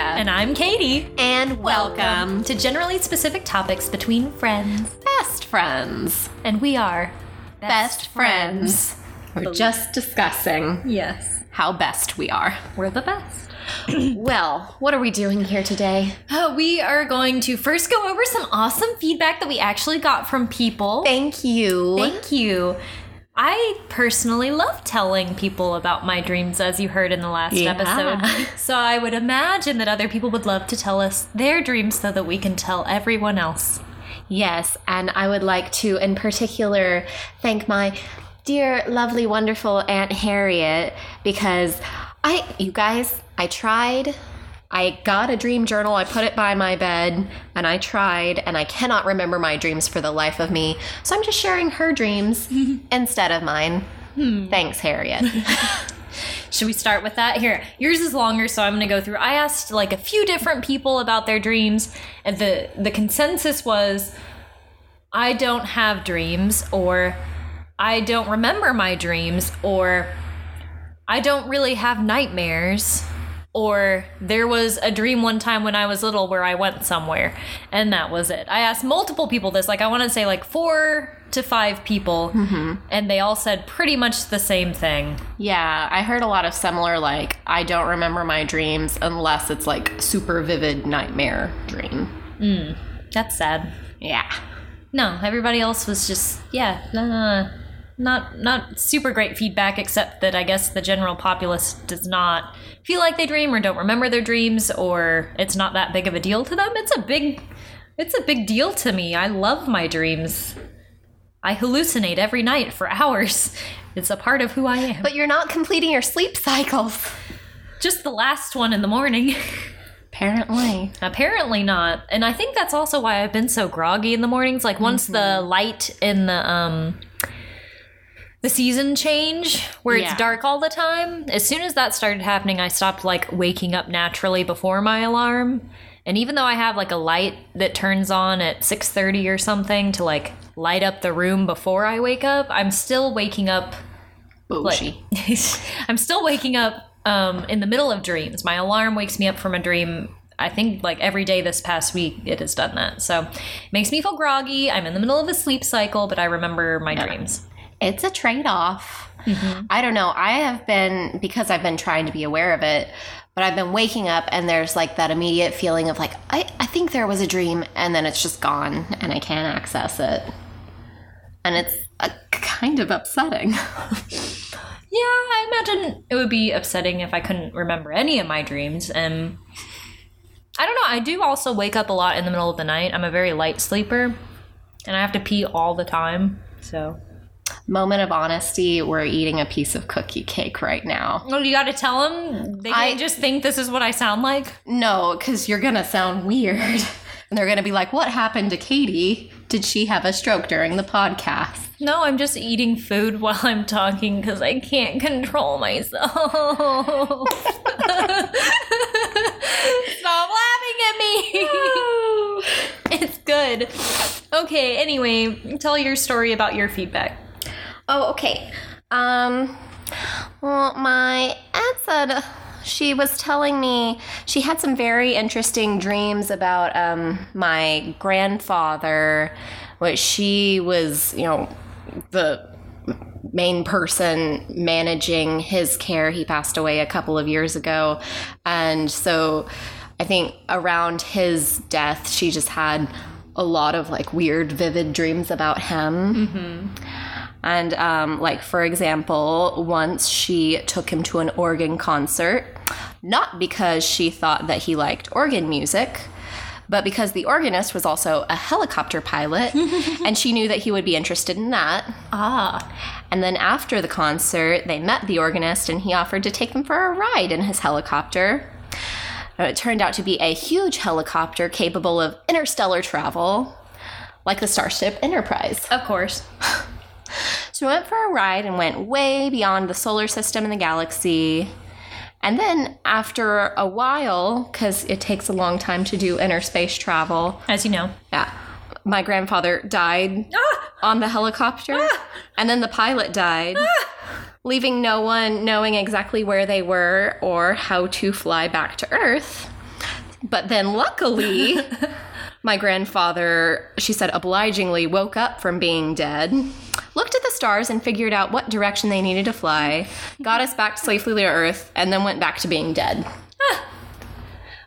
And I'm Katie. And welcome to generally specific topics between friends. Best Friends. And we are Best, friends. We're just discussing Yes. how best we are. We're the best. Well, what are we doing here today? Uh, we are going to first go over some awesome feedback that we actually got from people. Thank you. Thank you. I personally love telling people about my dreams, as you heard in the last Yeah. episode. So I would imagine that other people would love to tell us their dreams so that we can tell everyone else. Yes, and I would like to, in particular, thank my dear, lovely, wonderful Aunt Harriet because I, you guys, I tried. I got a dream journal, I put it by my bed, and I tried, and I cannot remember my dreams for the life of me. So I'm just sharing her dreams instead of mine. Hmm. Thanks, Harriet. Should we start with that? Here, yours is longer, so I'm going to go through. I asked like a few different people about their dreams, and the the consensus was I don't have dreams or I don't remember my dreams or I don't really have nightmares or there was a dream one time when I was little where I went somewhere and that was it. I asked multiple people this, like I want to say like 4 to 5 people and they all said pretty much the same thing. yeah, I heard a lot of similar, like, I don't remember my dreams unless it's like super vivid nightmare dream. That's sad. Yeah. No, everybody else was just yeah, uh, not not super great feedback. Except that I guess the general populace does not feel like they dream or don't remember their dreams, or it's not that big of a deal to them. It's a big, it's a big deal to me. I love my dreams. I hallucinate every night for hours. It's a part of who I am. But you're not completing your sleep cycles. just the last one in the morning. Apparently. Apparently not. And I think that's also why I've been so groggy in the mornings. Like once the light in the um the season change where Yeah. it's dark all the time, as soon as that started happening, I stopped like waking up naturally before my alarm. And even though I have like a light that turns on at 6:30 or something to like light up the room before I wake up, I'm still waking up like, I'm still waking up um, in the middle of dreams. My alarm wakes me up from a dream. I think like every day this past week it has done that. So it makes me feel groggy. I'm in the middle of a sleep cycle, but I remember my dreams. It's a trade off. I don't know. I have been, because I've been trying to be aware of it, but I've been waking up and there's like that immediate feeling of like, I, I think there was a dream and then it's just gone and I can't access it. And it's uh, kind of upsetting. Yeah, I imagine it would be upsetting if I couldn't remember any of my dreams. And I don't know. I do also wake up a lot in the middle of the night. I'm a very light sleeper, and I have to pee all the time. So, Moment of honesty, we're eating a piece of cookie cake right now. well, you got to tell them they I- just think this is what I sound like. No, because you're to sound weird. And they're to be like, what happened to Katie? Did she have a stroke during the podcast? No, I'm just eating food while I'm talking because I can't control myself. Stop laughing at me. it's good. Okay, anyway, tell your story about your feedback. Oh, okay. Um, well, my aunt said she was telling me she had some very interesting dreams about um, my grandfather, which she was, you know, the main person managing his care. He passed away a couple of years ago. And so I think around his death, she just had a lot of like weird, vivid dreams about him. And, um, like, for example, once she took him to an organ concert, not because she thought that he liked organ music, but because the organist was also a helicopter pilot and she knew that he would be interested in that. Ah, And then after the concert, they met the organist and he offered to take them for a ride in his helicopter. It turned out to be a huge helicopter capable of interstellar travel, like the Starship Enterprise. of course. So we went for a ride and went way beyond the solar system and the galaxy. And then after a while, because it takes a long time to do inner space travel, As you know. yeah, my grandfather died ah! on the helicopter, ah! and then the pilot died, ah! leaving no one knowing exactly where they were or how to fly back to Earth. But then luckily, my grandfather, she said, obligingly woke up from being dead, looked at the stars and figured out what direction they needed to fly, got us back safely to Earth, and then went back to being dead.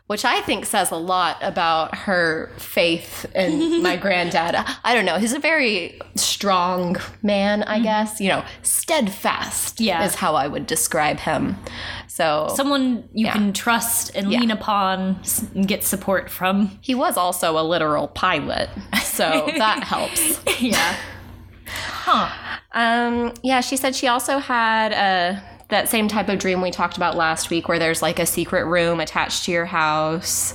Which I think says a lot about her faith in my granddad. I don't know. He's a very strong man, I mm-hmm. guess. You know, steadfast Yeah. is how I would describe him. So Someone you Yeah. can trust and Yeah. lean upon and get support from. he was also a literal pilot. So that helps. yeah. Huh. Um, yeah, she said she also had uh, that same type of dream we talked about last week where there's like a secret room attached to your house.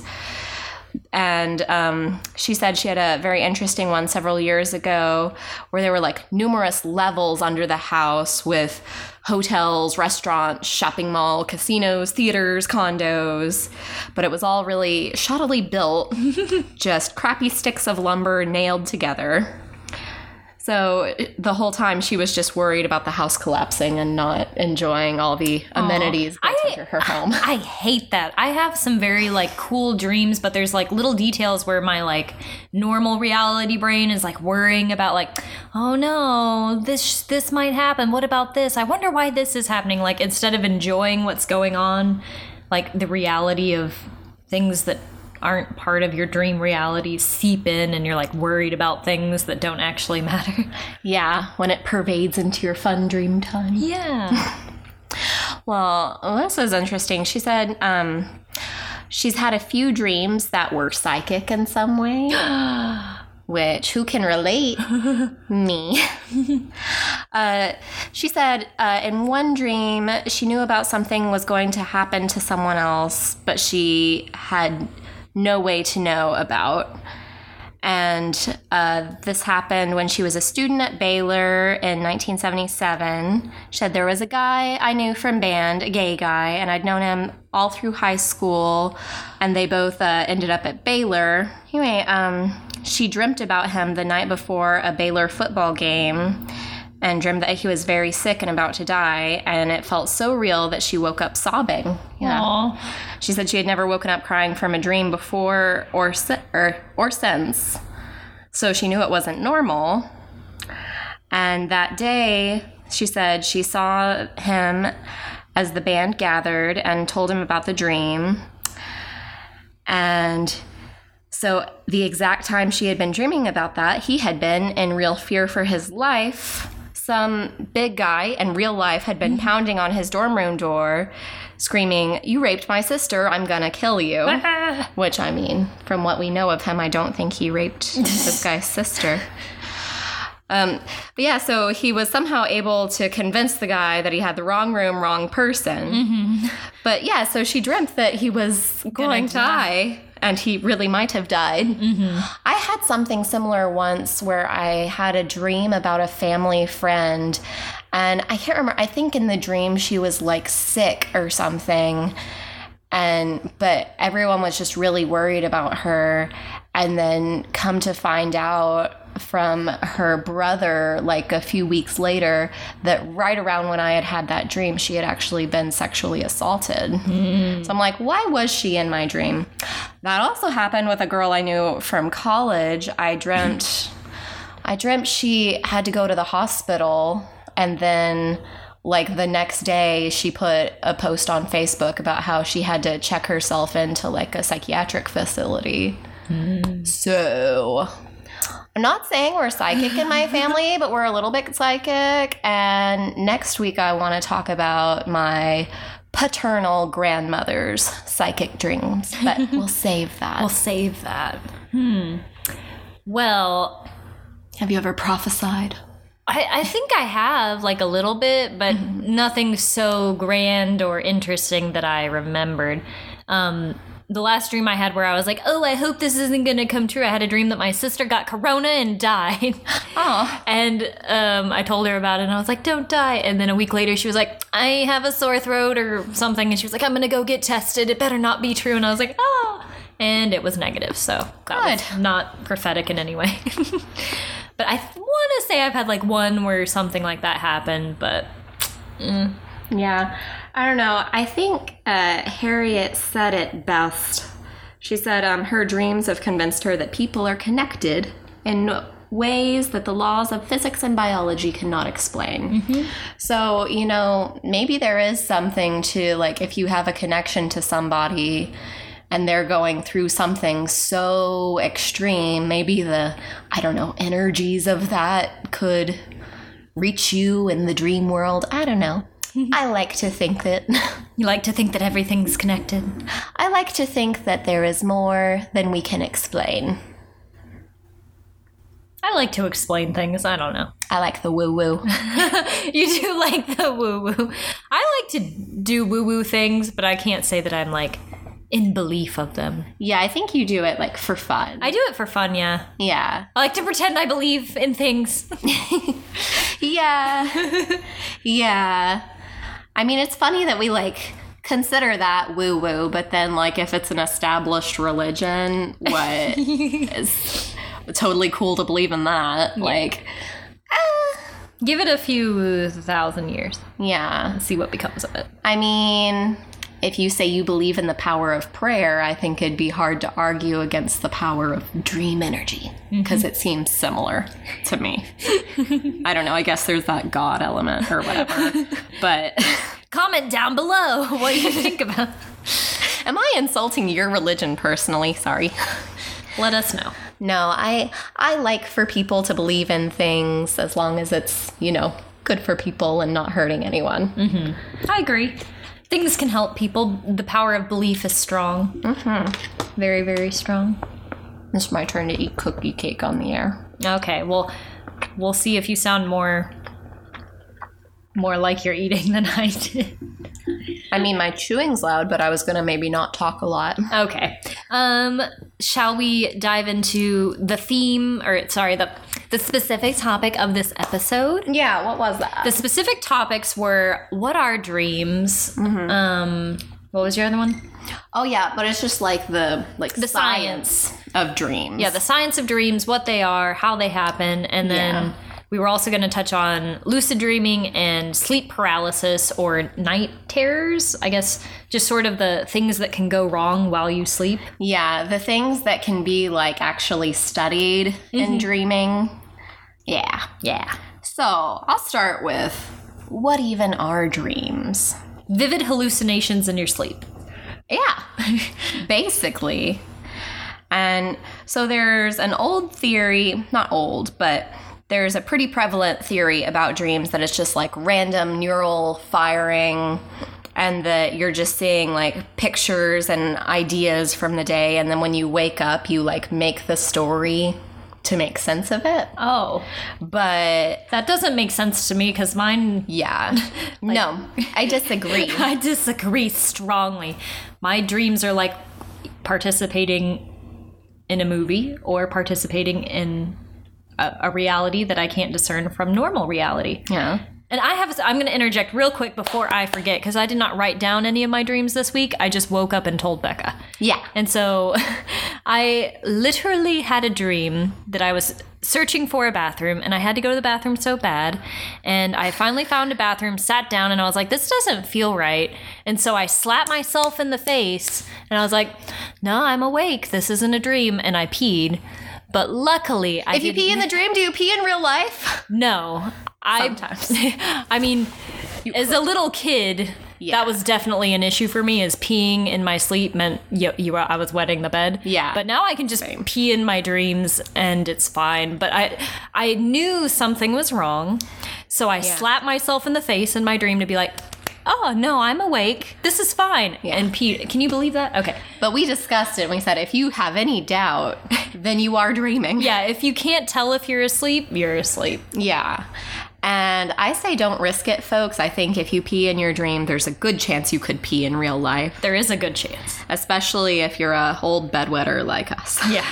And um, she said she had a very interesting one several years ago where there were like numerous levels under the house with hotels, restaurants, shopping mall, casinos, theaters, condos. But it was all really shoddily built, just crappy sticks of lumber nailed together. So the whole time she was just worried about the house collapsing and not enjoying all the amenities built I- into her home. I hate that. I have some very like cool dreams, but there's like little details where my like normal reality brain is like worrying about like, oh no, this this might happen. What about this? I wonder why this is happening. Like instead of enjoying what's going on, like the reality of things that aren't part of your dream reality seep in and you're like worried about things that don't actually matter. Yeah, when it pervades into your fun dream time. Yeah. Well, this is interesting. She said um, she's had a few dreams that were psychic in some way. Which, who can relate? Me. uh, she said uh, in one dream, she knew about something was going to happen to someone else, but she had no way to know about. And uh, this happened when she was a student at Baylor in 1977. She said there was a guy I knew from band, a gay guy, and I'd known him all through high school, and they both uh, ended up at Baylor. Anyway, um, she dreamt about him the night before a Baylor football game and dreamed that he was very sick and about to die, and it felt so real that she woke up sobbing. Yeah. Aw. She said she had never woken up crying from a dream before or si- or or since. So she knew it wasn't normal. And that day, she said she saw him as the band gathered and told him about the dream. And so the exact time she had been dreaming about that, he had been in real fear for his life. Some big guy in real life had been pounding on his dorm room door, screaming, You raped my sister, I'm gonna kill you. Which, I mean, from what we know of him, I don't think he raped this guy's sister. Um, but yeah, so he was somehow able to convince the guy that he had the wrong room, wrong person. But yeah, so she dreamt that he was going to die, and he really might have died. Mm-hmm. I had something similar once where I had a dream about a family friend, and I can't remember. I think in the dream she was like sick or something and but everyone was just really worried about her and then come to find out from her brother like a few weeks later that right around when I had had that dream she had actually been sexually assaulted. Hmm. So I'm like why was she in my dream? That also happened with a girl I knew from college. I dreamt I dreamt she had to go to the hospital and then like the next day she put a post on Facebook about how she had to check herself into like a psychiatric facility. Hmm. So I'm not saying we're psychic in my family, but we're a little bit psychic. And next week I want to talk about my paternal grandmother's psychic dreams, but we'll save that. We'll save that. Hmm. Well, Have you ever prophesied? I, I think I have like a little bit, but nothing so grand or interesting that I remembered. Um, the last dream I had where I was like, oh, I hope this isn't going to come true. I had a dream that my sister got corona and died. Oh, and um, I told her about it and I was like, don't die. And then a week later, she was like, I have a sore throat or something. And she was like, I'm going to go get tested. It better not be true. And I was like, oh. And it was negative. So that was not prophetic in any way. but I want to say I've had like one where something like that happened, but Yeah, I don't know. I think uh, Harriet said it best She said um, her dreams have convinced her that people are connected in ways that the laws of physics and biology cannot explain. So, you know, maybe there is something to like if you have a connection to somebody and they're going through something so extreme, maybe the, I don't know, energies of that could reach you in the dream world. I don't know. I like to think that. You like to think that everything's connected. I like to think that there is more than we can explain. I like to explain things. I don't know. I like the woo woo. You do like the woo woo. I like to do woo woo things, but I can't say that I'm like in belief of them. yeah, I think you do it like for fun. I do it for fun, yeah. yeah. I like to pretend I believe in things. Yeah. yeah. I mean, it's funny that we like consider that woo woo, but then, like, if it's an established religion, what is totally cool to believe in that? Like, eh. Give it a few thousand years. yeah. See what becomes of it. I mean, if you say you believe in the power of prayer, I think it'd be hard to argue against the power of dream energy because mm-hmm. it seems similar to me. I don't know. I guess there's that God element or whatever. but Comment down below what you think about. am I insulting your religion personally? Sorry. Let us know. No, I I like for people to believe in things as long as it's, you know, good for people and not hurting anyone. Mm-hmm. I agree. Things can help people. The power of belief is strong. Mm-hmm. Very, very strong. It's my turn to eat cookie cake on the air. Okay, well, we'll see if you sound more more like you're eating than I did. I mean, my chewing's loud, but I was gonna maybe not talk a lot. Okay. Um, shall we dive into the theme or sorry, the the specific topic of this episode? Yeah, what was that? The specific topics were what are dreams? Um, what was your other one? oh yeah, but it's just like the like the science. of dreams. Yeah, the science of dreams, what they are, how they happen, and then Yeah. we were also going to touch on lucid dreaming and sleep paralysis or night terrors. I guess just sort of the things that can go wrong while you sleep. yeah, the things that can be like actually studied in mm-hmm. dreaming. Yeah. Yeah. So I'll start with what even are dreams? Vivid hallucinations in your sleep. Yeah, basically. And so there's an old theory, not old, but there's a pretty prevalent theory about dreams that it's just like random neural firing and that you're just seeing like pictures and ideas from the day and then when you wake up you like make the story to make sense of it. Oh, But that doesn't make sense to me because mine. yeah. no, I disagree. I disagree strongly. My dreams are like participating in a movie or participating in a, a reality that I can't discern from normal reality. Yeah. And I have, I'm going to interject real quick before I forget because I did not write down any of my dreams this week. I just woke up and told Becca. Yeah. And so I literally had a dream that I was searching for a bathroom and I had to go to the bathroom so bad. And I finally found a bathroom, sat down, and I was like, this doesn't feel right. And so I slapped myself in the face and I was like, no, I'm awake. This isn't a dream. And I peed. But luckily, I If you pee in the dream, do you pee in real life? no, I. Sometimes. I mean, as a little kid, Yeah. that was definitely an issue for me. Is peeing in my sleep meant you, you were, I was wetting the bed. Yeah. But now I can just pee in my dreams and it's fine. But I, I knew something was wrong, so I slapped myself in the face in my dream to be like, "Oh no, I'm awake. This is fine." And pee. Can you believe that? Okay. But we discussed it and we said if you have any doubt, then you are dreaming. Yeah. If you can't tell if you're asleep, you're asleep. Yeah. And I say don't risk it, folks. I think if you pee in your dream, there's a good chance you could pee in real life, There is a good chance. especially if you're a old bedwetter like us. Yeah.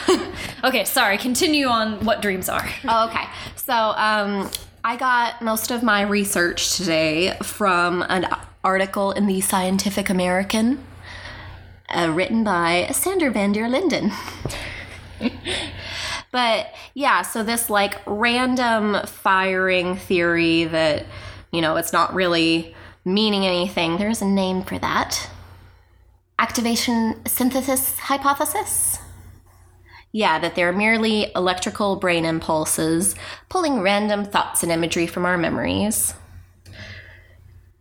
okay, sorry. Continue on what dreams are. Oh, okay. So, um, I got most of my research today from an article in the Scientific American uh, written by Sander van der Linden. but yeah, so this like random firing theory that, you know, it's not really meaning anything. There's a name for that. activation synthesis hypothesis. Yeah, that they're merely electrical brain impulses pulling random thoughts and imagery from our memories.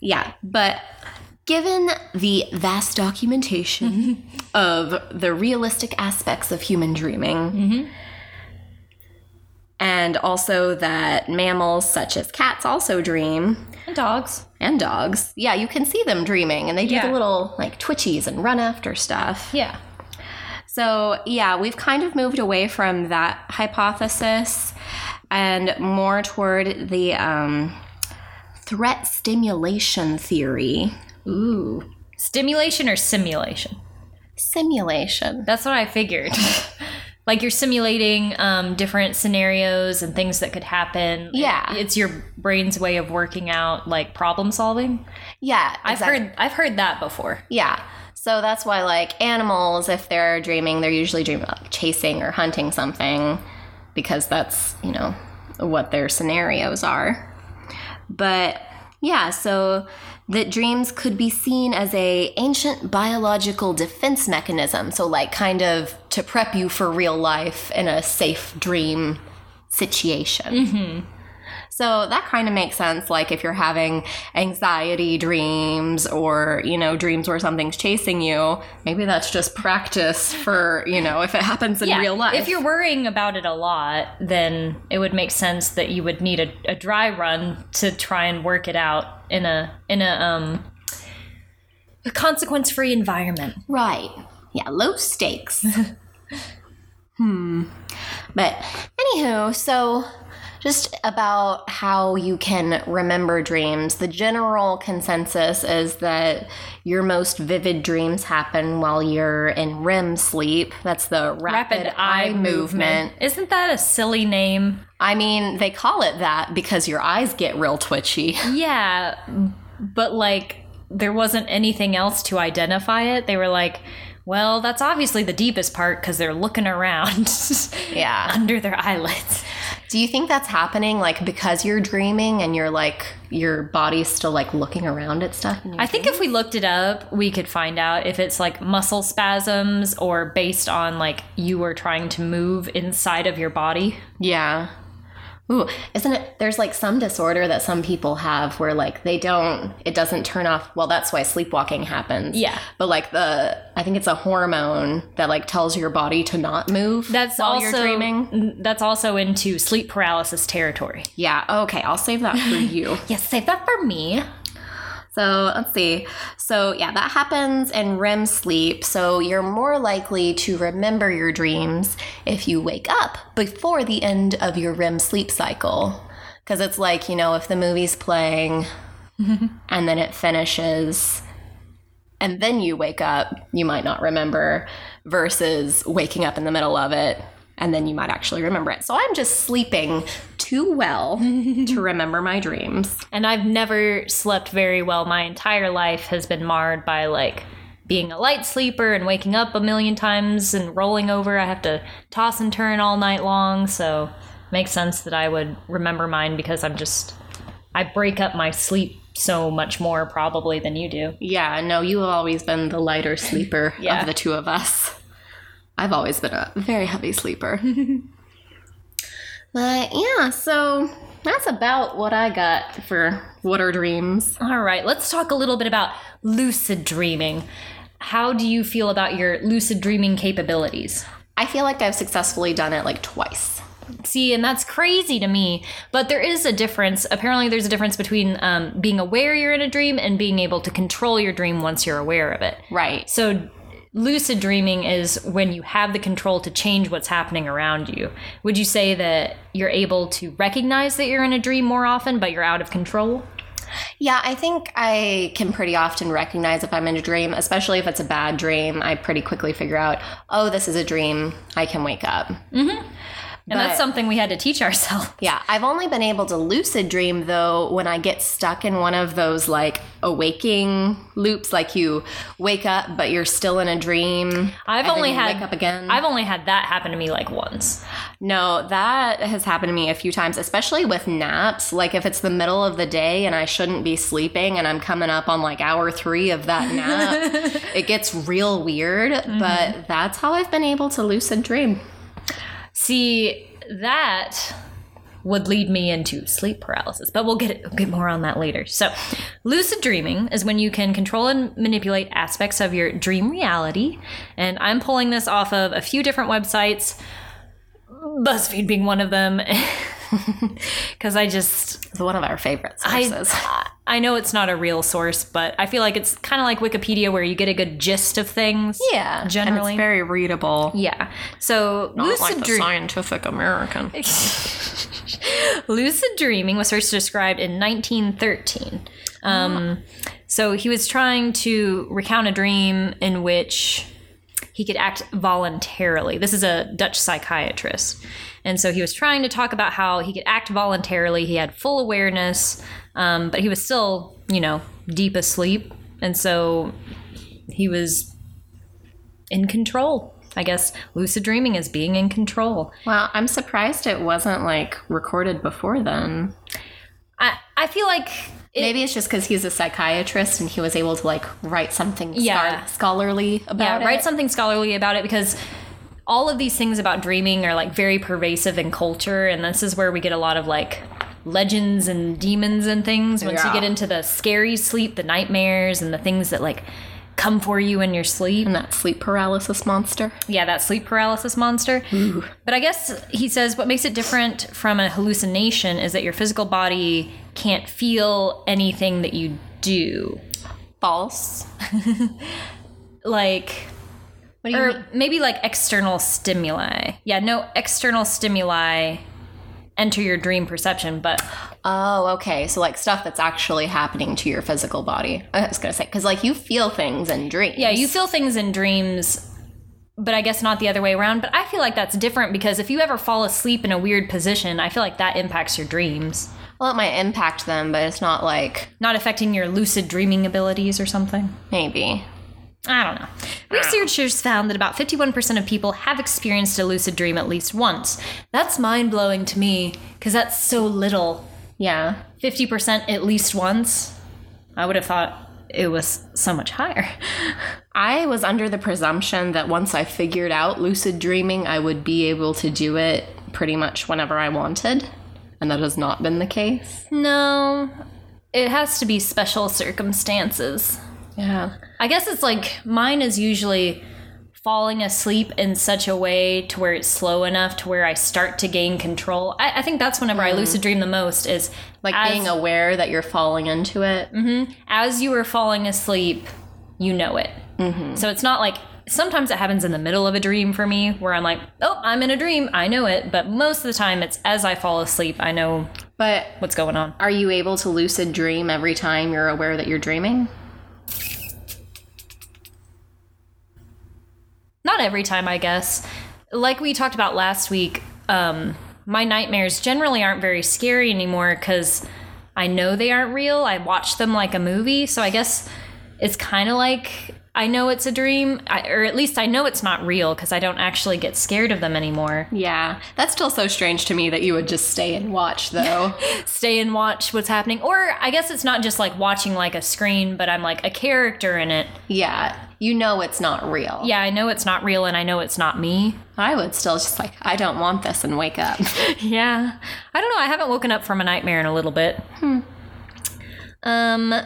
Yeah, but given the vast documentation of the realistic aspects of human dreaming, and also that mammals such as cats also dream, And dogs. and dogs, yeah, you can see them dreaming and they do Yeah. the little like twitchies and run after stuff. Yeah. So, yeah, we've kind of moved away from that hypothesis and more toward the um, threat stimulation theory. Ooh, Stimulation or simulation? simulation. That's what I figured. like you're simulating um, different scenarios and things that could happen. Yeah. It's your brain's way of working out like problem solving. Yeah, I've heard I've heard that before. Yeah. So that's why, like, animals, if they're dreaming, they're usually dreaming about chasing or hunting something because that's, you know, what their scenarios are. But yeah, so that dreams could be seen as a ancient biological defense mechanism. So like kind of to prep you for real life in a safe dream situation. Mm-hmm. So that kind of makes sense. Like if you're having anxiety dreams or, you know, dreams where something's chasing you, maybe that's just practice for, you know, if it happens in real life. If you're worrying about it a lot, then it would make sense that you would need a, a dry run to try and work it out in a in a um a consequence free environment. Right. Yeah, low stakes. hmm. But anywho, so just about how you can remember dreams. The general consensus is that your most vivid dreams happen while you're in REM sleep. That's the rapid, eye, movement. Isn't that a silly name? I mean, they call it that because your eyes get real twitchy. Yeah, but like there wasn't anything else to identify it. They were like, well, that's obviously the deepest part because they're looking around Yeah. under their eyelids. Do you think that's happening like because you're dreaming and you're like your body's still like looking around at stuff? I think if we looked it up, we could find out if it's like muscle spasms or based on like you were trying to move inside of your body. Yeah. Ooh, isn't it? There's like some disorder that some people have where like they don't, it doesn't turn off. Well, that's why sleepwalking happens. Yeah. But like the, I think it's a hormone that like tells your body to not move. That's while also you're dreaming. That's also into sleep paralysis territory. Yeah. Okay. I'll save that for you. Yes, save that for me. So let's see. So, yeah, that happens in REM sleep. So, you're more likely to remember your dreams if you wake up before the end of your REM sleep cycle. Because it's like, you know, if the movie's playing and then it finishes and then you wake up, you might not remember, versus waking up in the middle of it and then you might actually remember it. So, I'm just sleeping too well to remember my dreams. And I've never slept very well. My entire life has been marred by like being a light sleeper and waking up a million times and rolling over. I have to toss and turn all night long. So it makes sense that I would remember mine because I'm just I break up my sleep so much more probably than you do. Yeah, no, you have always been the lighter sleeper Yeah. of the two of us. I've always been a very heavy sleeper. but yeah, so that's about what I got for what are dreams. All right, let's talk a little bit about lucid dreaming. How do you feel about your lucid dreaming capabilities? I feel like I've successfully done it like twice. See, and that's crazy to me. But there is a difference. Apparently, there's a difference between um, being aware you're in a dream and being able to control your dream once you're aware of it. Right. So, lucid dreaming is when you have the control to change what's happening around you. Would you say that you're able to recognize that you're in a dream more often, but you're out of control? Yeah, I think I can pretty often recognize if I'm in a dream, especially if it's a bad dream. I pretty quickly figure out, oh, this is a dream. I can wake up. Mm-hmm. And that's something we had to teach ourselves. Yeah, I've only been able to lucid dream though when I get stuck in one of those like awaking loops, like you wake up but you're still in a dream. I've only had wake up again. I've only had that happen to me like once. no, that has happened to me a few times, especially with naps. Like if it's the middle of the day and I shouldn't be sleeping, and I'm coming up on like hour three of that nap, it gets real weird. But mm-hmm. that's how I've been able to lucid dream. See, that would lead me into sleep paralysis, but we'll get we'll get more on that later. So, lucid dreaming is when you can control and manipulate aspects of your dream reality, and I'm pulling this off of a few different websites, BuzzFeed being one of them, because I just It's one of our favorite sources. I I know it's not a real source, but I feel like it's kind of like Wikipedia where you get a good gist of things. yeah, generally. and it's very readable. Yeah. So lucid dream. Scientific American. Lucid dreaming was first described in 1913. Um, So he was trying to recount a dream in which he could act voluntarily. This is a Dutch psychiatrist. And so he was trying to talk about how he could act voluntarily. He had full awareness, um, but he was still, you know, deep asleep. And so he was in control. I guess lucid dreaming is being in control. Wow, I'm surprised it wasn't like recorded before then. I, I feel like it, Maybe it's just because he's a psychiatrist and he was able to like write something Yeah. scar- scholarly about yeah, it. write something scholarly about it because all of these things about dreaming are like very pervasive in culture, and this is where we get a lot of like legends and demons and things. Once you get into the scary sleep, the nightmares, and the things that like come for you in your sleep. And that sleep paralysis monster. Yeah, that sleep paralysis monster. But I guess he says what makes it different from a hallucination is that your physical body can't feel anything that you do. False. Like What do you mean? or maybe like external stimuli. Yeah, no external stimuli enter your dream perception, but Oh, okay. So like stuff that's actually happening to your physical body. I was gonna say because like you feel things in dreams. yeah, you feel things in dreams, but I guess not the other way around. But I feel like that's different because if you ever fall asleep in a weird position, I feel like that impacts your dreams, Well, it might impact them, but it's not like not affecting your lucid dreaming abilities or something. maybe. I don't know. Researchers found that about 51% of people have experienced a lucid dream at least once. That's mind blowing to me because that's so little. Yeah. 50% at least once. I would have thought it was so much higher. I was under the presumption that once I figured out lucid dreaming, I would be able to do it pretty much whenever I wanted. And that has not been the case. No, it has to be special circumstances. Yeah. I guess it's like mine is usually falling asleep in such a way to where it's slow enough to where I start to gain control. I, I think that's whenever I lucid mm. dream the most is Like as- being aware that you're falling into it. Mm-hmm. as you are falling asleep, you know it. Mm-hmm. So it's not like sometimes it happens in the middle of a dream for me where I'm like, oh, I'm in a dream. I know it. But most of the time, it's as I fall asleep, I know But what's going on. are you able to lucid dream every time you're aware that you're dreaming? Not every time, I guess. Like we talked about last week, um, my nightmares generally aren't very scary anymore because I know they aren't real. I watch them like a movie. So I guess it's kind of like I know it's a dream, I, or at least I know it's not real because I don't actually get scared of them anymore. Yeah. That's still so strange to me that you would just stay and watch, though. Stay and watch what's happening. Or I guess it's not just like watching like a screen, but I'm like a character in it. yeah. You know it's not real. Yeah, I know it's not real and I know it's not me. I would still just like, I don't want this and wake up. Yeah. I don't know. I haven't woken up from a nightmare in a little bit. Um, uh,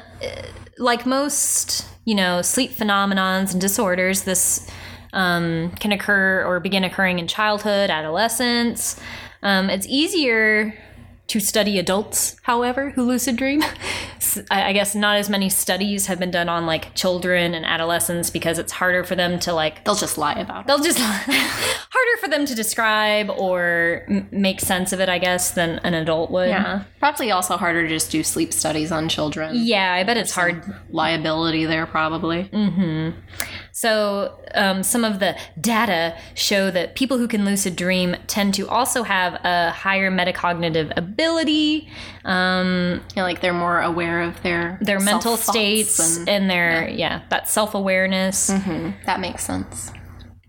like most, you know, sleep phenomenons and disorders, this um, can occur or begin occurring in childhood, adolescence. Um, it's easier to study adults, however, who lucid dream. I guess not as many studies have been done on like children and adolescents because it's harder for them to like They'll just lie about it. they'll just harder for them to describe or m- make sense of it, I guess, than an adult would. Yeah. Probably also harder to just do sleep studies on children. Yeah, I bet it's hard. Liability there, probably. Mm-hmm. So, um, some of the data show that people who can lucid dream tend to also have a higher metacognitive ability, um, know, like they're more aware of their their mental states, and- and, their, yeah, that self awareness. that makes sense.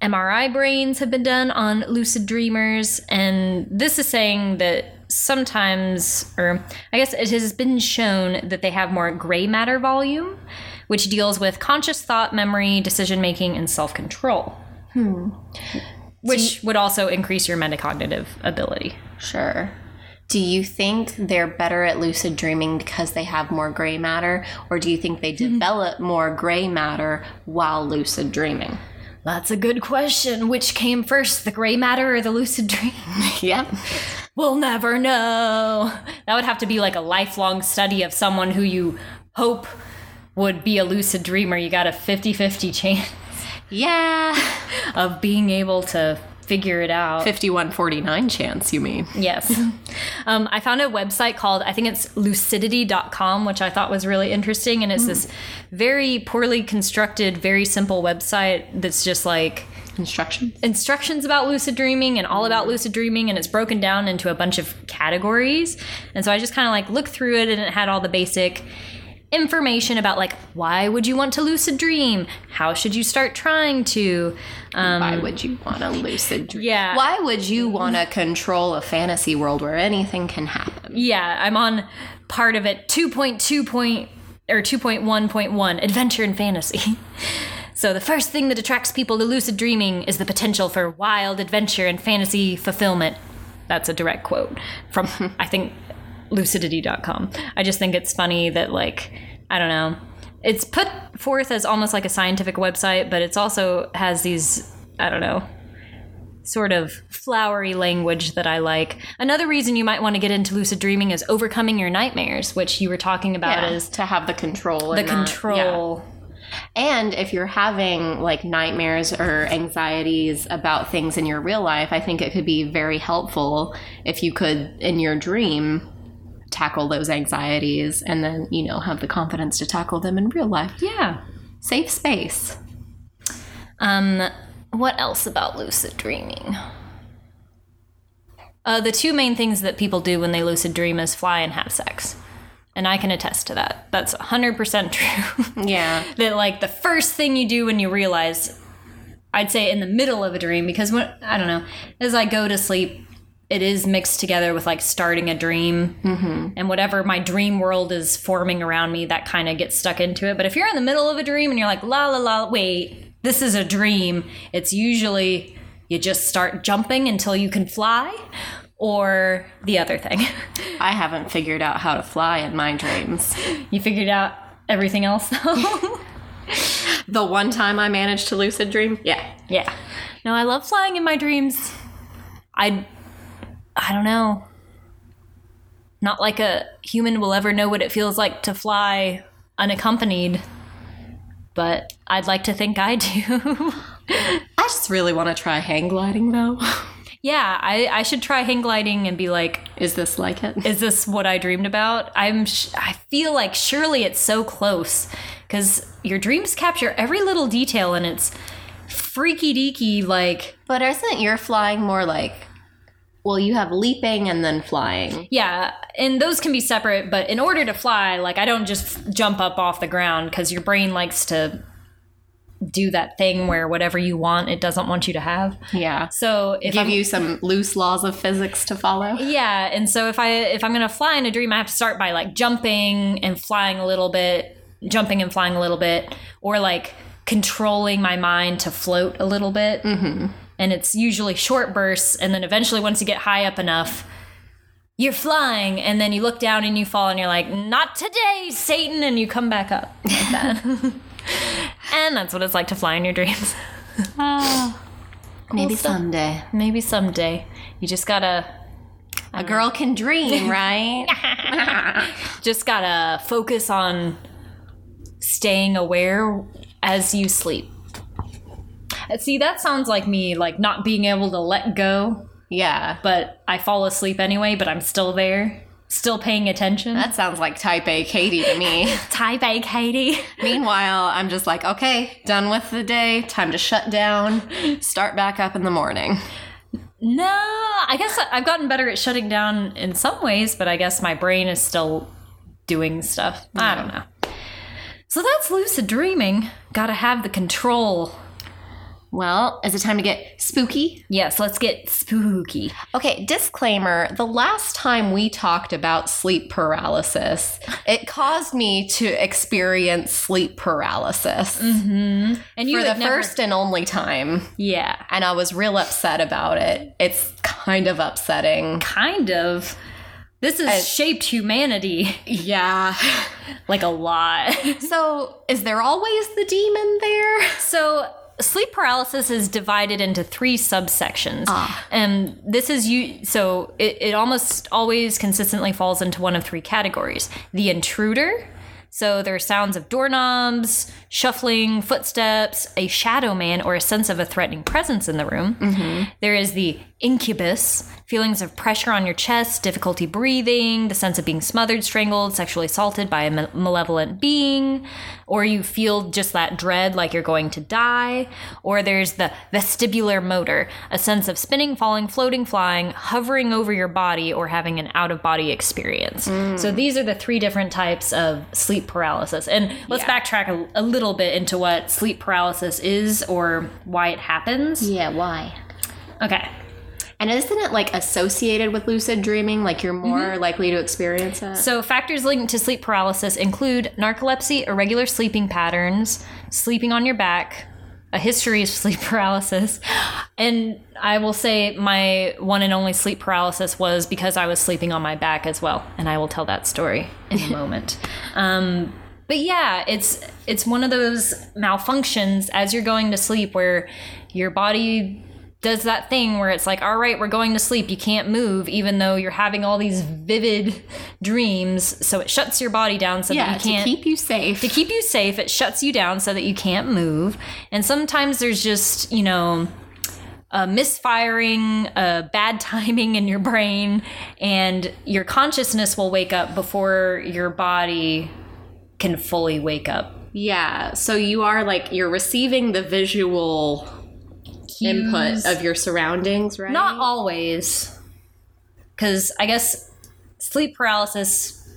MRI brains have been done on lucid dreamers, and this is saying that sometimes, or I guess it has been shown that they have more gray matter volume, which deals with conscious thought, memory, decision making, and self control. Hmm. Which would also increase your metacognitive ability. Sure. Do you think they're better at lucid dreaming because they have more gray matter, or do you think they mm-hmm. develop more gray matter while lucid dreaming? That's a good question. Which came first, the gray matter or the lucid dream? Yep. We'll never know. That would have to be like a lifelong study of someone who you hope would be a lucid dreamer. You got a 50 50 chance Yeah. of being able to figure it out. 5149 chance, you mean? Yes. Um, I found a website called, I think it's lucidity.com, which I thought was really interesting. And it's this very poorly constructed, very simple website that's just like Instructions? instructions about lucid dreaming and all about lucid dreaming and it's broken down into a bunch of categories and so i just kind of like looked through it and it had all the basic information about like why would you want to lucid dream how should you start trying to um, Why would you want to lucid dream? Yeah. Why would you want to control a fantasy world where anything can happen? yeah i'm on part of it 2.2 point or 2.1.1 adventure and fantasy so the first thing that attracts people to lucid dreaming is the potential for wild adventure and fantasy fulfillment that's a direct quote from i think lucidity.com i just think it's funny that like i don't know it's put forth as almost like a scientific website but it's also has these i don't know sort of flowery language that I like. Another reason you might want to get into lucid dreaming is overcoming your nightmares, which you were talking about Yeah, is to have the control. the control. yeah. And if you're having like nightmares or anxieties about things in your real life, I think it could be very helpful if you could, in your dream, tackle those anxieties and then, you know, have the confidence to tackle them in real life. Yeah. Safe space. Um what else about lucid dreaming? Uh, the two main things that people do when they lucid dream is fly and have sex. And I can attest to that. That's 100% true. Yeah. that like the first thing you do when you realize i'd say in the middle of a dream because when i don't know as i go to sleep it is mixed together with like starting a dream mm-hmm. and whatever my dream world is forming around me that kind of gets stuck into it but if you're in the middle of a dream and you're like la la la wait this is a dream it's usually you just start jumping until you can fly or the other thing I haven't figured out how to fly in my dreams. you figured out everything else though The one time I managed to lucid dream, yeah. Yeah. No, I love flying in my dreams. I I don't know. Not like a human will ever know what it feels like to fly unaccompanied. But I'd like to think I do. I just really want to try hang gliding though. yeah, I, I should try hang gliding and be like, Is this like it? is this what I dreamed about? I'm sh- I feel like surely it's so close cuz your dreams capture every little detail and it's freaky deaky like But isn't your flying more like, well, you have leaping and then flying? Yeah, and those can be separate, but in order to fly, like I don't just f- jump up off the ground because your brain likes to do that thing where whatever you want, it doesn't want you to have. Yeah. So if Give I'm, you some loose laws of physics to follow. yeah, and so if I if I'm gonna fly in a dream, I have to start by like jumping and flying a little bit, jumping and flying a little bit, or like controlling my mind to float a little bit. Mm-hmm. And it's usually short bursts, and then eventually, once you get high up enough, you're flying, and then you look down and you fall, and you're like, "Not today, Satan!" and you come back up like that. and that's what it's like to fly in your dreams. Ah, Maybe Cool stuff. someday. Maybe someday you just gotta A girl can dream, right? just gotta focus on staying aware as you sleep. Uh, See, that sounds like me, like not being able to let go, yeah. but I fall asleep anyway, but I'm still there. still paying attention. That sounds like type A Katie to me. type A Katie. Meanwhile, I'm just like, okay, done with the day, time to shut down, start back up in the morning. No, I guess I've gotten better at shutting down in some ways, but I guess my brain is still doing stuff. I don't know. So that's lucid dreaming. Gotta have the control. Well, is it time to get spooky? Yes, let's get spooky. Okay, disclaimer the last time we talked about sleep paralysis, it caused me to experience sleep paralysis mm-hmm. And you for the never- first and only time. yeah, And I was real upset about it. It's kind of upsetting. kind of. This has shaped humanity Yeah. like a lot. So, is there always the demon there? So sleep paralysis is divided into three subsections. Ah. And this is you so it, it almost always consistently falls into one of three categories. The intruder. So there are sounds of doorknobs, shuffling, footsteps, a shadow man, or a sense of a threatening presence in the room. Mm-hmm. There is the incubus, feelings of pressure on your chest, difficulty breathing, the sense of being smothered, strangled, sexually assaulted by a ma- malevolent being, or you feel just that dread like you're going to die. Or there's the vestibular motor, a sense of spinning, falling, floating, flying, hovering over your body, or having an out of body experience. So mm. these are the three different types of sleep paralysis. And let's Yeah. backtrack a, a little bit into what sleep paralysis is or why it happens. Yeah, why? Okay. And isn't it like associated with lucid dreaming? Like you're more likely to experience it? So, factors linked to sleep paralysis include narcolepsy, irregular sleeping patterns, sleeping on your back, a history of sleep paralysis. And I will say my one and only sleep paralysis was because I was sleeping on my back as well. And I will tell that story in a moment. Um, but yeah, it's it's one of those malfunctions as you're going to sleep where your body does that thing where it's like, all right, we're going to sleep. You can't move, even though you're having all these vivid dreams. So it shuts your body down so yeah, that you can't. to keep you safe. to keep you safe, it shuts you down so that you can't move. And sometimes there's just, you know, a misfiring, a bad timing in your brain, and your consciousness will wake up before your body can fully wake up. yeah, so you are like you're receiving the visual input of your surroundings, right? Not always. Because I guess sleep paralysis,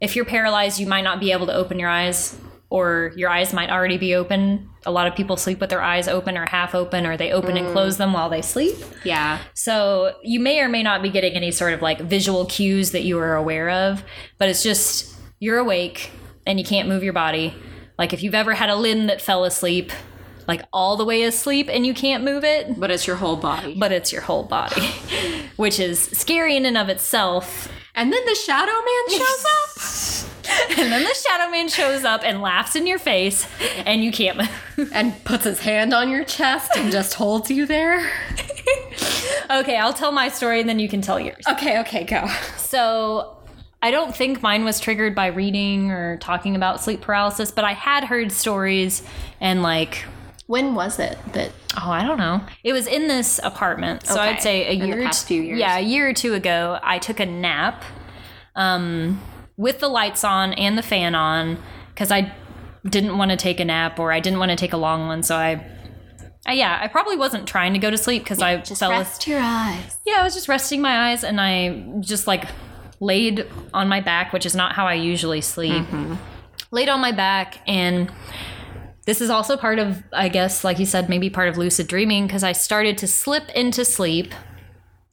if you're paralyzed, you might not be able to open your eyes, or your eyes might already be open. A lot of people sleep with their eyes open or half open, or they open and mm. close them while they sleep. Yeah. So you may or may not be getting any sort of like visual cues that you are aware of, but it's just you're awake and you can't move your body. Like if you've ever had a limb that fell asleep, like all the way asleep and you can't move it, But it's your whole body. but it's your whole body, which is scary in and of itself. and then the shadow man shows up And then the shadow man shows up and laughs in your face, and you can't move. and puts his hand on your chest and just holds you there. okay, I'll tell my story and then you can tell yours. Okay, okay, go. So I don't think mine was triggered by reading or talking about sleep paralysis, but I had heard stories and like When was it that oh I don't know. It was in this apartment, so Okay. I'd say a In the year past few years. Yeah, a year or two ago, I took a nap, um, with the lights on and the fan on because I didn't want to take a nap or I didn't want to take a long one, so I. Yeah, I probably wasn't trying to go to sleep because I just fell rest your eyes? yeah, I was just resting my eyes and I just like laid on my back, which is not how I usually sleep. Mm-hmm. Laid on my back and this is also part of I guess like you said maybe part of lucid dreaming because I started to slip into sleep.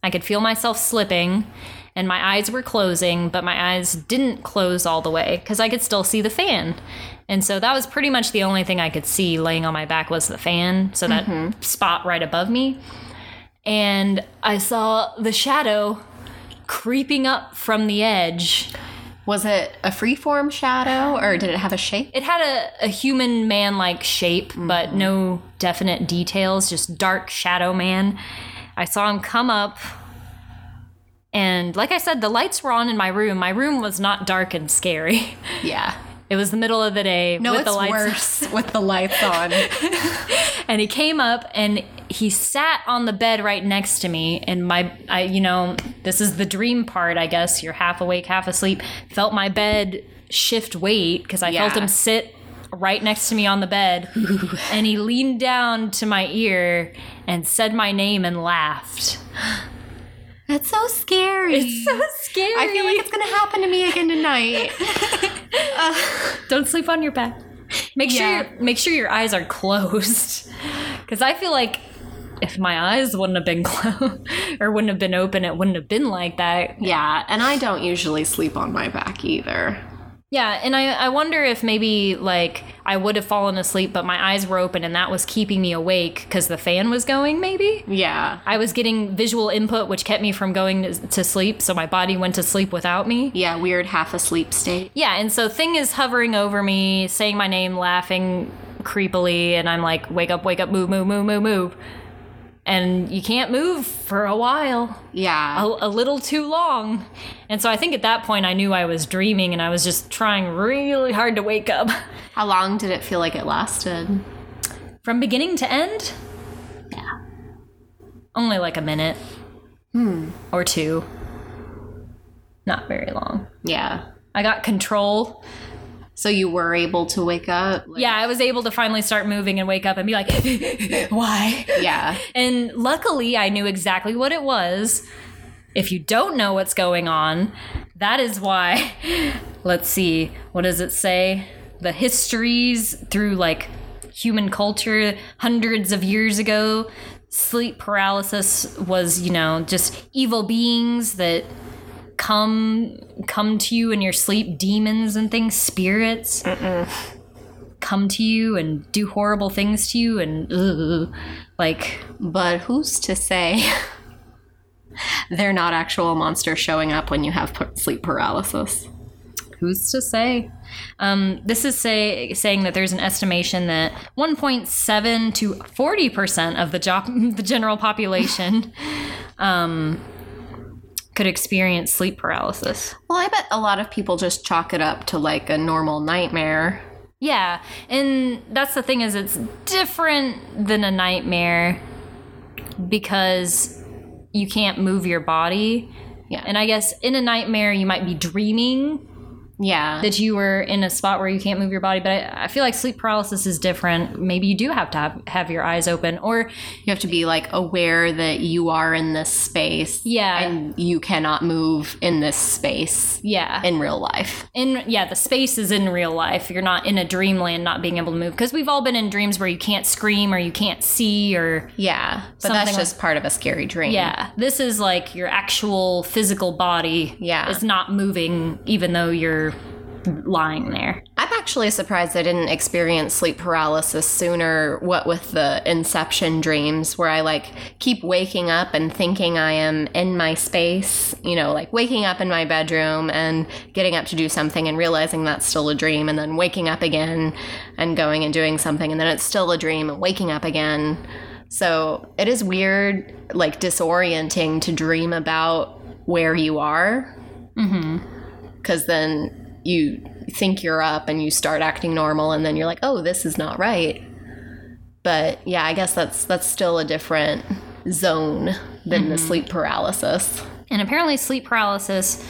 I could feel myself slipping and my eyes were closing, but my eyes didn't close all the way because I could still see the fan. And so that was pretty much the only thing I could see laying on my back was the fan, so that mm-hmm. spot right above me and I saw the shadow creeping up from the edge. Was it a freeform shadow or did it have a shape? It had a, a human man like shape, but no definite details, just dark shadow man. I saw him come up. And like I said, the lights were on in my room. My room was not dark and scary. Yeah. It was the middle of the day No, with it's the lights worse with the lights on. and he came up and he sat on the bed right next to me, and my, I, you know, this is the dream part, I guess. You're half awake, half asleep. Felt my bed shift weight because I felt him sit right next to me on the bed, and he leaned down to my ear and said my name and laughed. That's so scary. It's so scary. I feel like it's gonna happen to me again tonight. Uh, Don't sleep on your back. Make sure Yeah. your, make sure your eyes are closed. Cuz I feel like if my eyes wouldn't have been closed or wouldn't have been open, it wouldn't have been like that. yeah, and I don't usually sleep on my back either. Yeah, and I I wonder if maybe like I would have fallen asleep but my eyes were open and that was keeping me awake cuz the fan was going maybe. Yeah. I was getting visual input which kept me from going to, to sleep, so my body went to sleep without me. Yeah, weird half asleep state. Yeah, and so Thing is hovering over me, saying my name, laughing creepily, and I'm like, wake up, wake up, move, move, move, move, move. And you can't move for a while, Yeah. a, a little too long. And so I think at that point I knew I was dreaming and I was just trying really hard to wake up. How long did it feel like it lasted? From beginning to end? Yeah. Only like a minute. Hmm. Or two. Not very long. Yeah. I got control. So you were able to wake up? Like- Yeah, I was able to finally start moving and wake up and be like, why? Yeah. And luckily, I knew exactly what it was. If you don't know what's going on, that is why. Let's see, what does it say? The histories through like human culture hundreds of years ago, sleep paralysis was, you know, just evil beings that come come to you in your sleep demons and things spirits come to you and do horrible things to you and ugh, like But who's to say they're not actual monsters showing up when you have p- sleep paralysis? who's to say um, this is say, saying that there's an estimation that 1.7 to 40 percent of the job the general population um, could experience sleep paralysis Well, I bet a lot of people just chalk it up to like a normal nightmare. Yeah, and that's the thing is it's different than a nightmare because you can't move your body. Yeah. And I guess in a nightmare you might be dreaming Yeah. that you were in a spot where you can't move your body, but I, I feel like sleep paralysis is different. Maybe you do have to have, have your eyes open or you have to be like aware that you are in this space. Yeah. And you cannot move in this space yeah. in real life. in yeah, the space is in real life. You're not in a dreamland not being able to move because we've all been in dreams where you can't scream or you can't see or Yeah. But that's like- just part of a scary dream. Yeah, this is like your actual physical body. Yeah. is not moving, even though you're lying there. I'm actually surprised I didn't experience sleep paralysis sooner. What with the inception dreams, where I like keep waking up and thinking I am in my space, you know, like waking up in my bedroom and getting up to do something and realizing that's still a dream, and then waking up again and going and doing something, and then it's still a dream and waking up again. So it is weird, like disorienting to dream about where you are mm-hmm. because then you think you're up and you start acting normal and then you're like oh this is not right. But yeah i guess that's that's still a different zone than the sleep paralysis. And apparently, sleep paralysis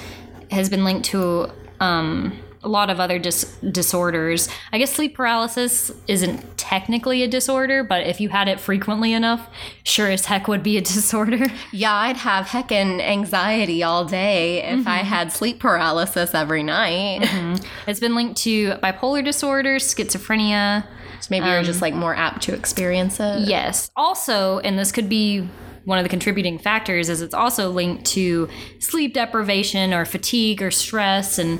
has been linked to um, a lot of other dis- disorders. I guess sleep paralysis isn't technically a disorder, but if you had it frequently enough, sure as heck would be a disorder. yeah i'd have heckin' anxiety all day if i mm-hmm. had sleep paralysis every night mm-hmm. It's been linked to bipolar disorder, schizophrenia, so maybe you're just um, like more apt to experience it Yes. Also, and this could be one of the contributing factors, is it's also linked to sleep deprivation or fatigue or stress. And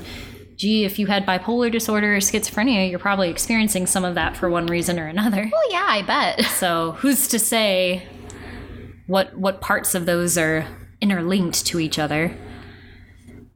gee, if you had bipolar disorder or schizophrenia, you're probably experiencing some of that for one reason or another. well yeah i bet So who's to say what what parts of those are interlinked to each other?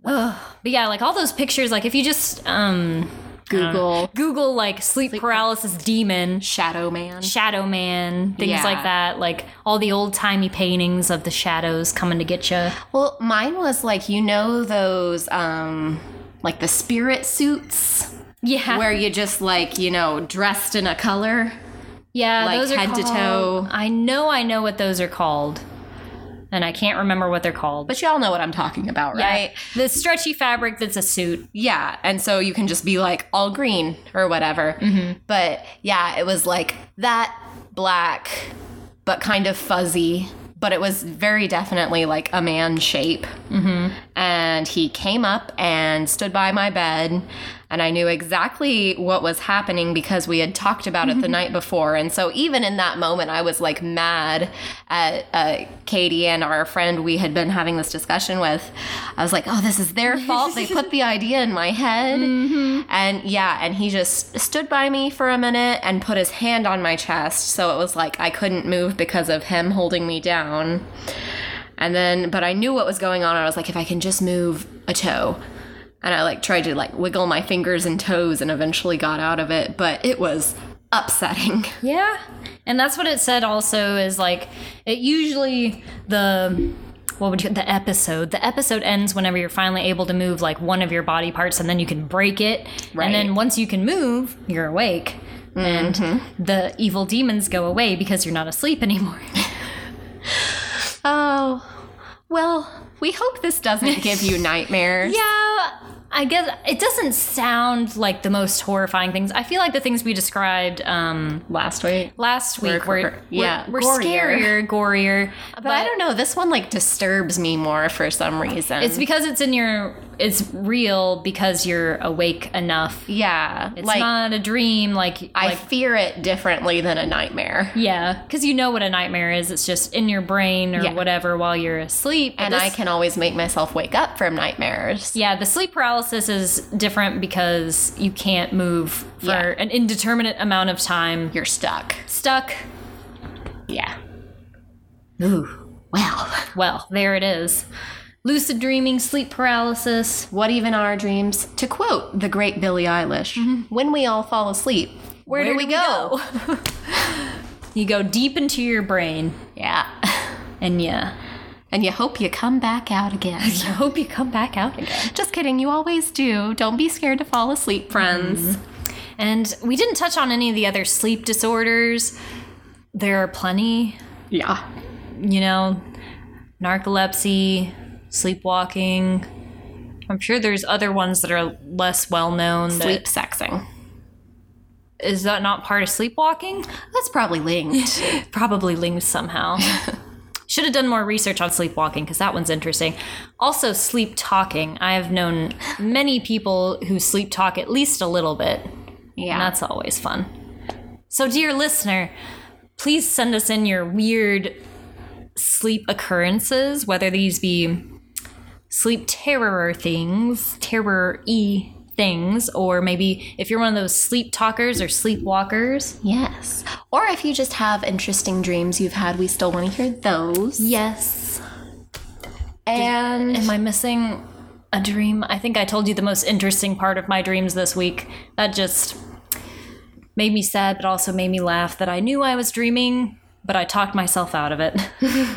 Ugh. But yeah, like all those pictures, like if you just um google Google like sleep paralysis demon, shadow man Shadow Man, things Yeah. like that. Like all the old timey paintings of the shadows coming to get you. Well, mine was like you know those um like the spirit suits Yeah. where you just like, you know, dressed in a color. Yeah, Like those are head to toe. I know, I know what those are called, and I can't remember what they're called. But y'all know what I'm talking about, Yeah, right? the stretchy fabric that's a suit. Yeah, and so you can just be like all green or whatever. Mm-hmm. But yeah, it was like that black, but kind of fuzzy. But it was very definitely like a man shape. Mm-hmm. And he came up and stood by my bed, and I knew exactly what was happening because we had talked about it the night before. And so even in that moment, I was like mad at uh, Katie and our friend we had been having this discussion with. I was like, oh, this is their fault. They put the idea in my head. And yeah, and he just stood by me for a minute and put his hand on my chest. So it was like I couldn't move because of him holding me down. And then, but I knew what was going on. I was like, if I can just move a toe. And I like tried to like wiggle my fingers and toes and eventually got out of it. But it was upsetting. Yeah. And that's what it said also is like it usually the what would you the episode the episode ends whenever you're finally able to move like one of your body parts and then you can break it Right. and then once you can move you're awake and mm-hmm. the evil demons go away because you're not asleep anymore Oh, well, we hope this doesn't give you nightmares. yeah i guess it doesn't sound like the most horrifying things i feel like the things we described um Last week. last week Were- were, yeah, were, were scarier gorier But, I don't know. This one like disturbs me more for some reason. It's because it's in your it's real because you're awake enough. yeah, It's like not a dream like I like fear it differently than a nightmare. yeah, cuz you know what a nightmare is. It's just in your brain or Yeah. whatever while you're asleep. But And this- I can always make myself wake up from nightmares. yeah, the sleep paralysis is different because you can't move for Yeah. an indeterminate amount of time. You're stuck. stuck. Yeah. Ooh. Well, Well, there it is. Lucid dreaming, sleep paralysis. what even are dreams? To quote the great Billie Eilish, mm-hmm. when we all fall asleep, where, do we, go? You go deep into your brain Yeah. and yeah. And you hope you come back out again. I hope you come back out again. Just kidding, you always do. Don't be scared to fall asleep, friends. Mm-hmm. And we didn't touch on any of the other sleep disorders. There are plenty, Yeah. you know, narcolepsy, sleepwalking. I'm sure there's other ones that are less well known. Sleep sexing. Is that not part of sleepwalking? That's probably linked. Probably linked somehow. Should have done more research on sleepwalking because that one's interesting. Also, sleep talking. I have known many people who sleep talk at least a little bit. yeah. And that's always fun. So, dear listener, please send us in your weird sleep occurrences, whether these be sleep terror things, terror e things, or maybe if you're one of those sleep talkers or sleepwalkers. yes. Or if you just have interesting dreams you've had, we still want to hear those. Yes. And Am I missing a dream? I think I told you the most interesting part of my dreams this week. That just made me sad, but also made me laugh that I knew I was dreaming, but I talked myself out of it.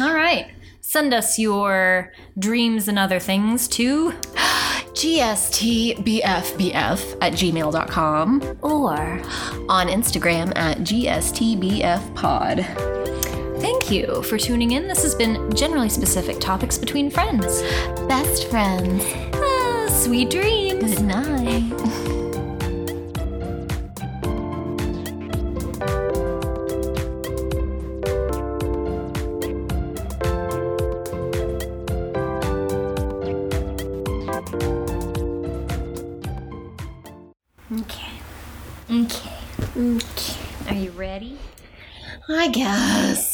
All right. Send us your dreams and other things to GSTBFBF at gmail.com. or On Instagram at GSTBFpod. thank you for tuning in. This has been generally specific topics between friends. Best friends. Ah, sweet dreams. Good night. I guess.